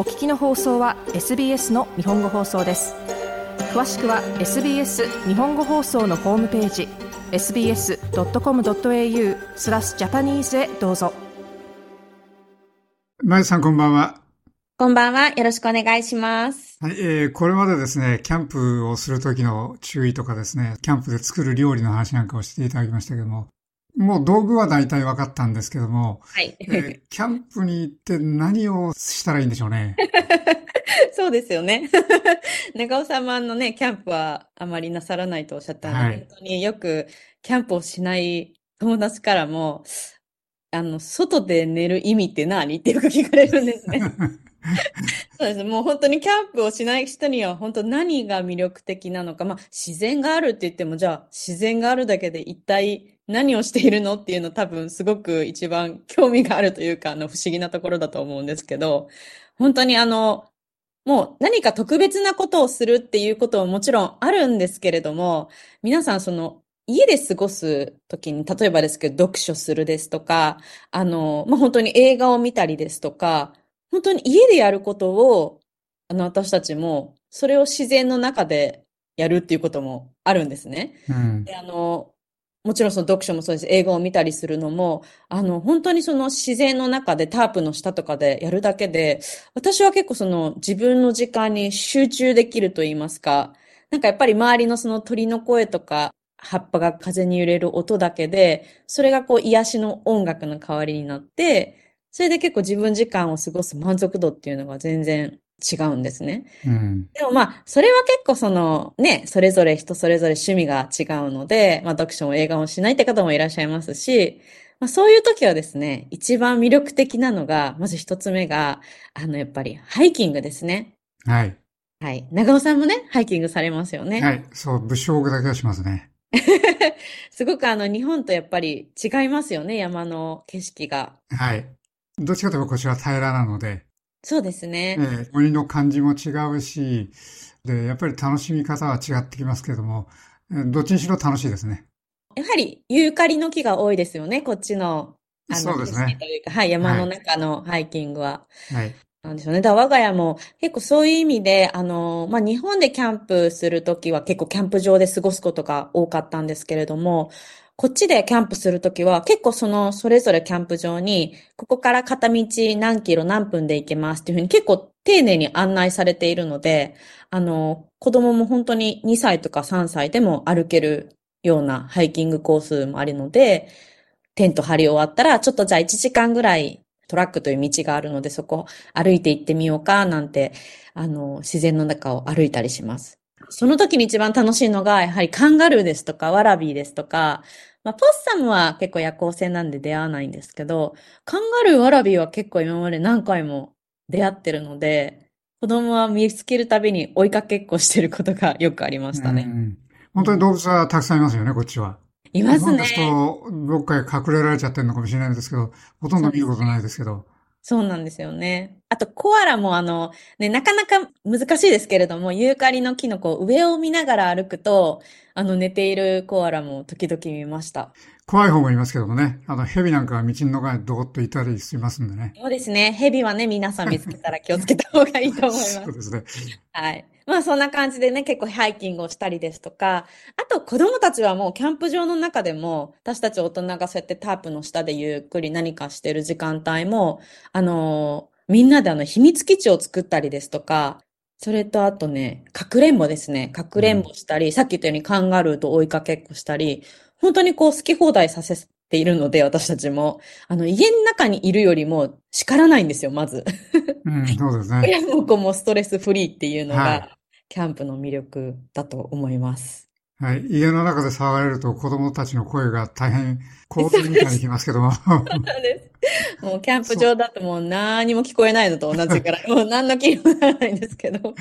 お聞きの放送は SBS の日本語放送です詳しくは SBS 日本語放送のホームページ sbs.com.au スラスジャパニーズへどうぞまゆさんこんばんはこんばんは。よろしくお願いします。はい、えー、これまでですね、キャンプをするときの注意とかですね、キャンプで作る料理の話なんかをしていただきましたけども、もう道具は大体分かったんですけども、はい。えー、キャンプに行って何をしたらいいんでしょうね？そうですよね。長尾様のね、キャンプはあまりなさらないとおっしゃったので、はい、本当によくキャンプをしない友達からも、あの、外で寝る意味って何？ってよく聞かれるんですね。そうです。もう本当にキャンプをしない人には本当何が魅力的なのか。まあ自然があるって言っても、じゃあ自然があるだけで一体何をしているのっていうの多分すごく一番興味があるというか、あの不思議なところだと思うんですけど、本当にあの、もう何か特別なことをするっていうことももちろんあるんですけれども、皆さんその家で過ごすときに、例えばですけど、読書するですとか、あの、まあ、本当に映画を見たりですとか、本当に家でやることを、あの、私たちも、それを自然の中でやるっていうこともあるんですね。うん、であの、もちろんその読書もそうです。映画を見たりするのも、あの、本当にその自然の中でタープの下とかでやるだけで、私は結構その自分の時間に集中できると言いますか、なんかやっぱり周りのその鳥の声とか、葉っぱが風に揺れる音だけで、それがこう癒しの音楽の代わりになって、それで結構自分時間を過ごす満足度っていうのが全然違うんですね。うん、でもまあ、それは結構そのね、それぞれ人それぞれ趣味が違うので、まあ読書も映画もしないって方もいらっしゃいますし、まあそういう時はですね、一番魅力的なのが、まず一つ目が、あのやっぱりハイキングですね。はい。はい。長尾さんもね、ハイキングされますよね。はい。そう、武将だけはしますね。すごくあの日本とやっぱり違いますよね、山の景色が。はい。どっちかというとこちら平らなので。そうですね。えー、森の感じも違うし、で、やっぱり楽しみ方は違ってきますけども、どっちにしろ楽しいですね。やはりユーカリの木が多いですよね、こっちの。あのそうですね。はい、山の中のハイキングは。はい。なんでしょうね。だ我が家も結構そういう意味で、あの、まあ、日本でキャンプするときは結構キャンプ場で過ごすことが多かったんですけれども、こっちでキャンプするときは結構そのそれぞれキャンプ場にここから片道何キロ何分で行けますっていうふうに結構丁寧に案内されているので、あの、子供も本当に2歳とか3歳でも歩けるようなハイキングコースもあるので、テント張り終わったらちょっとじゃあ1時間ぐらいトラックという道があるのでそこ歩いて行ってみようかなんて、あの、自然の中を歩いたりします。その時に一番楽しいのが、やはりカンガルーですとか、ワラビーですとか、まあ、ポッサムは結構夜行性なんで出会わないんですけど、カンガルー、ワラビーは結構今まで何回も出会ってるので、子供は見つけるたびに追いかけっこしてることがよくありましたね。本当に動物はたくさんいますよね、こっちは。いますね。ですと、どっかへ隠れられちゃってるのかもしれないんですけど、ほとんど見ることないですけど。そうなんですよね。あと、コアラもあの、ね、なかなか難しいですけれども、ユーカリの木のこう上を見ながら歩くと、あの、寝ているコアラも時々見ました。怖い方もいますけどもね。あの、蛇なんかは道の中にどーっといたりしますんでね。そうですね。蛇はね、皆さん見つけたら気をつけた方がいいと思います。そうですね。はい。まあそんな感じでね、結構ハイキングをしたりですとか、あと子供たちはもうキャンプ場の中でも、私たち大人がそうやってタープの下でゆっくり何かしてる時間帯も、あのー、みんなであの秘密基地を作ったりですとか、それとあとね、かくれんぼですね。かくれんぼしたり、うん、さっき言ったようにカンガルーと追いかけっこしたり、本当にこう好き放題させているので、私たちも。あの、家の中にいるよりも叱らないんですよ、まず。うん、そうですね。親も子もストレスフリーっていうのが、はい、キャンプの魅力だと思います。はい。家の中で騒がれると子供たちの声が大変興奮みたいにきますけども。そうなんです。もうキャンプ場だともう何も聞こえないのと同じから、もう何の気にもならないんですけど。はい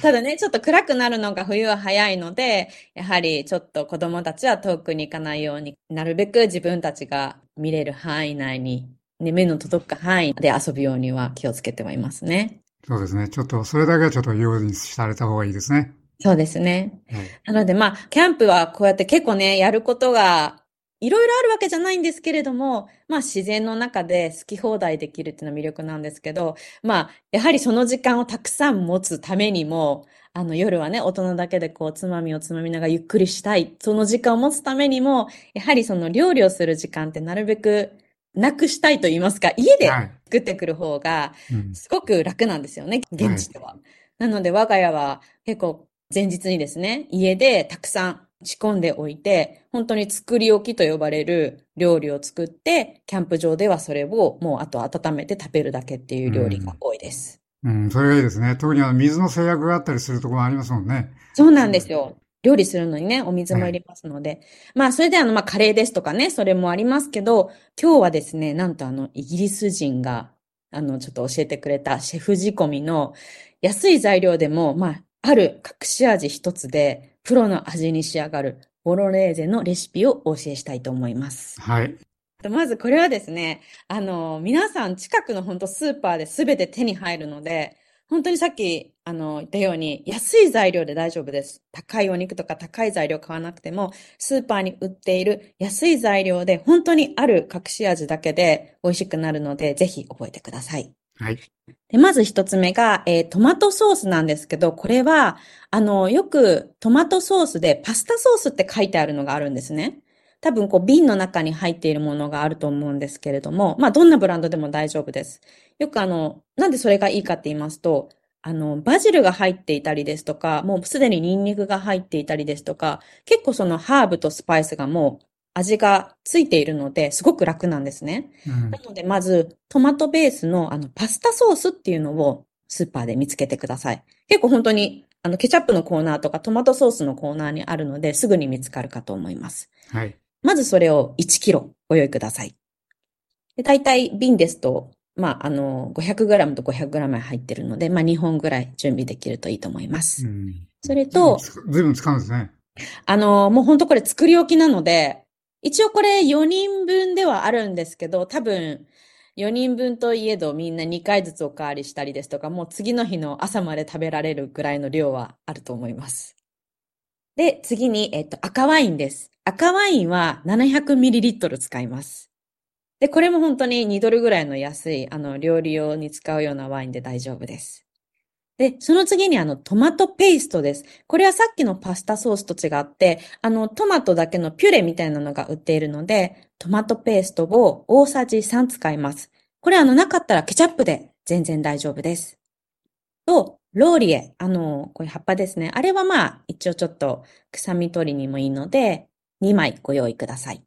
ただね、ちょっと暗くなるのが冬は早いので、やはりちょっと子供たちは遠くに行かないようになるべく自分たちが見れる範囲内に、ね、目の届く範囲で遊ぶようには気をつけてはいますね。そうですね。ちょっと、それだけはちょっと用意された方がいいですね。そうですね。はい、なのでまあ、キャンプはこうやって結構ね、やることがいろいろあるわけじゃないんですけれども、まあ自然の中で好き放題できるっていうのは魅力なんですけど、まあやはりその時間をたくさん持つためにも、あの夜はね、大人だけでこうつまみをつまみながらゆっくりしたい。その時間を持つためにも、やはりその料理をする時間ってなるべくなくしたいと言いますか、家で作ってくる方がすごく楽なんですよね、現地では。なので我が家は結構前日にですね、家でたくさん仕込んでおいて、本当に作り置きと呼ばれる料理を作って、キャンプ場ではそれをもうあと温めて食べるだけっていう料理が多いです。うん、うん、それがいいですね。特にあの水の制約があったりするところもありますもんね。そうなんですよ。料理するのにね、お水もいりますので。はい、まあ、それであの、まあ、カレーですとかね、それもありますけど、今日はですね、なんとあの、イギリス人が、あの、ちょっと教えてくれたシェフ仕込みの安い材料でも、まあ、ある隠し味一つで、プロの味に仕上がるボロレーゼのレシピをお教えしたいと思います。はい。まずこれはですね、あの、皆さん近くの本当スーパーで全て手に入るので、本当にさっき、あの、言ったように、安い材料で大丈夫です。高いお肉とか高い材料買わなくても、スーパーに売っている安い材料で、本当にある隠し味だけで美味しくなるので、ぜひ覚えてください。はい。で、まず一つ目が、えー、トマトソースなんですけど、これは、あの、よくトマトソースでパスタソースって書いてあるのがあるんですね。多分、こう、瓶の中に入っているものがあると思うんですけれども、まあ、どんなブランドでも大丈夫です。よくあの、なんでそれがいいかって言いますと、あの、バジルが入っていたりですとか、もうすでにニンニクが入っていたりですとか、結構そのハーブとスパイスがもう味がついているので、すごく楽なんですね。うん、なので、まず、トマトベースの、あの、パスタソースっていうのをスーパーで見つけてください。結構本当に、あの、ケチャップのコーナーとかトマトソースのコーナーにあるので、すぐに見つかるかと思います。はい。まずそれを1キロご用意ください。で大体瓶ですと、まあ、あの、500g と 500g 入ってるので、まあ、2本ぐらい準備できるといいと思います。うん、それと、ずいぶん使うんですね。あの、もう本当これ作り置きなので、一応これ4人分ではあるんですけど、多分4人分といえどみんな2回ずつおかわりしたりですとか、もう次の日の朝まで食べられるぐらいの量はあると思います。で、次に、えっと、赤ワインです。赤ワインは 700ml 使います。で、これも本当に2ドルぐらいの安い、あの、料理用に使うようなワインで大丈夫です。で、その次にあのトマトペーストです。これはさっきのパスタソースと違って、あのトマトだけのピュレみたいなのが売っているので、トマトペーストを大さじ3使います。これあのなかったらケチャップで全然大丈夫です。と、ローリエ、あの、こういう葉っぱですね。あれはまあ一応ちょっと臭み取りにもいいので、2枚ご用意ください。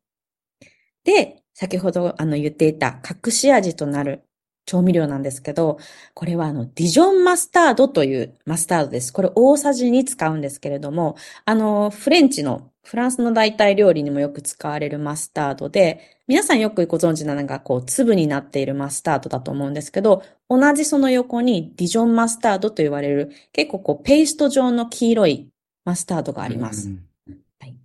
で、先ほどあの言っていた隠し味となる調味料なんですけど、これはあの、ディジョンマスタードというマスタードです。これ大さじに使うんですけれども、あの、フレンチの、フランスの代替料理にもよく使われるマスタードで、皆さんよくご存知なのが、こう、粒になっているマスタードだと思うんですけど、同じその横にディジョンマスタードと言われる、結構こう、ペースト状の黄色いマスタードがあります。はい、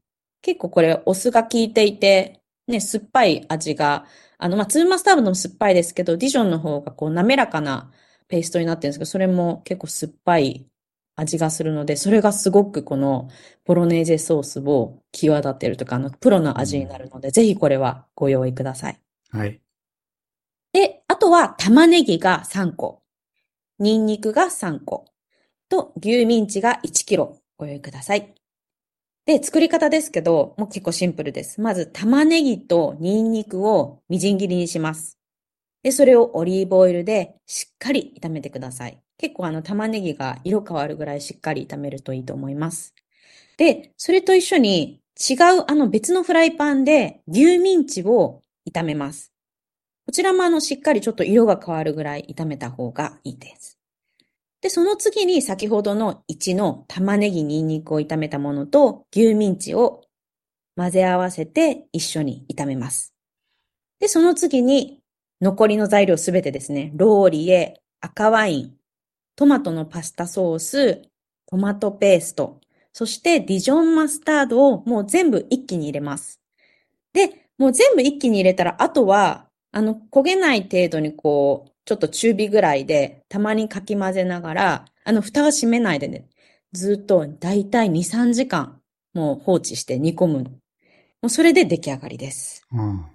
結構これ、お酢が効いていて、ね、酸っぱい味があの、まあ、ツーマスタードも酸っぱいですけど、ディジョンの方がこう滑らかなペーストになってるんですけど、それも結構酸っぱい味がするので、それがすごくこのボロネーゼソースを際立っているとか、あの、プロの味になるので、ぜひこれはご用意ください。はい。で、あとは玉ねぎが3個、ニンニクが3個、と牛ミンチが1キロご用意ください。で、作り方ですけど、もう結構シンプルです。まず、玉ねぎとニンニクをみじん切りにします。で、それをオリーブオイルでしっかり炒めてください。結構あの玉ねぎが色変わるぐらいしっかり炒めるといいと思います。で、それと一緒に違うあの別のフライパンで牛ミンチを炒めます。こちらもあのしっかりちょっと色が変わるぐらい炒めた方がいいです。で、その次に先ほどの1の玉ねぎ、ニンニクを炒めたものと牛ミンチを混ぜ合わせて一緒に炒めます。で、その次に残りの材料すべてですね、ローリエ、赤ワイン、トマトのパスタソース、トマトペースト、そしてディジョンマスタードをもう全部一気に入れます。で、もう全部一気に入れたら、あとは、あの、焦げない程度にこう、ちょっと中火ぐらいで、たまにかき混ぜながら、あの、蓋は閉めないでね、ずっとだいたい2、3時間、もう放置して煮込む。もうそれで出来上がりです。うん。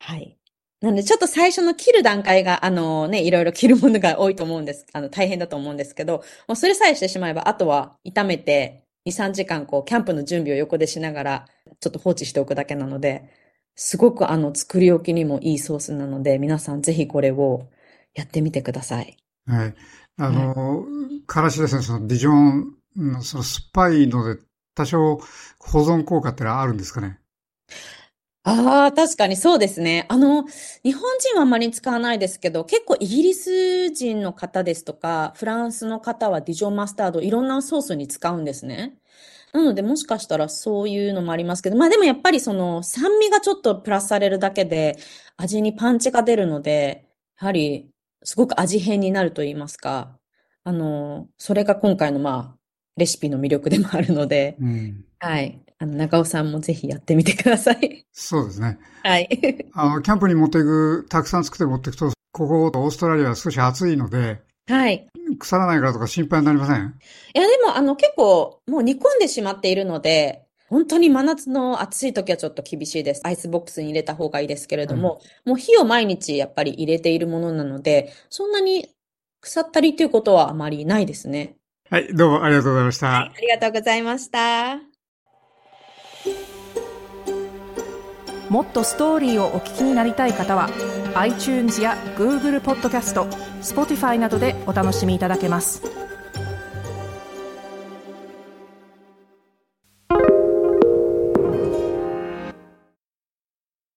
はい。なので、ちょっと最初の切る段階が、あのね、いろいろ切るものが多いと思うんです。あの、大変だと思うんですけど、もうそれさえしてしまえば、あとは炒めて、2、3時間、こう、キャンプの準備を横でしながら、ちょっと放置しておくだけなので、すごくあの、作り置きにもいいソースなので、皆さんぜひこれをやってみてください。はい。あの、からしですね、そのディジョンのその酸っぱいので、多少保存効果ってのはあるんですかね？ああ、確かにそうですね。あの、日本人はあまり使わないですけど、結構イギリス人の方ですとか、フランスの方はディジョンマスタードいろんなソースに使うんですね。なのでもしかしたらそういうのもありますけど、まあでもやっぱりその酸味がちょっとプラスされるだけで味にパンチが出るので、やはりすごく味変になると言いますか、あの、それが今回のまあ、レシピの魅力でもあるので、うん。はい。あの、中尾さんもぜひやってみてください。そうですね。はい。あの、キャンプに持っていく、たくさん作って持っていくと、ここ、オーストラリアは少し暑いので、はい。腐らないからとか心配になりません？いや、でも、あの、結構、もう煮込んでしまっているので、本当に真夏の暑い時はちょっと厳しいです。アイスボックスに入れた方がいいですけれども、もう火を毎日やっぱり入れているものなので、そんなに腐ったりということはあまりないですね。はい、どうもありがとうございました。ありがとうございました。もっとストーリーをお聞きになりたい方は iTunes や Google ポッドキャスト Spotify などでお楽しみいただけます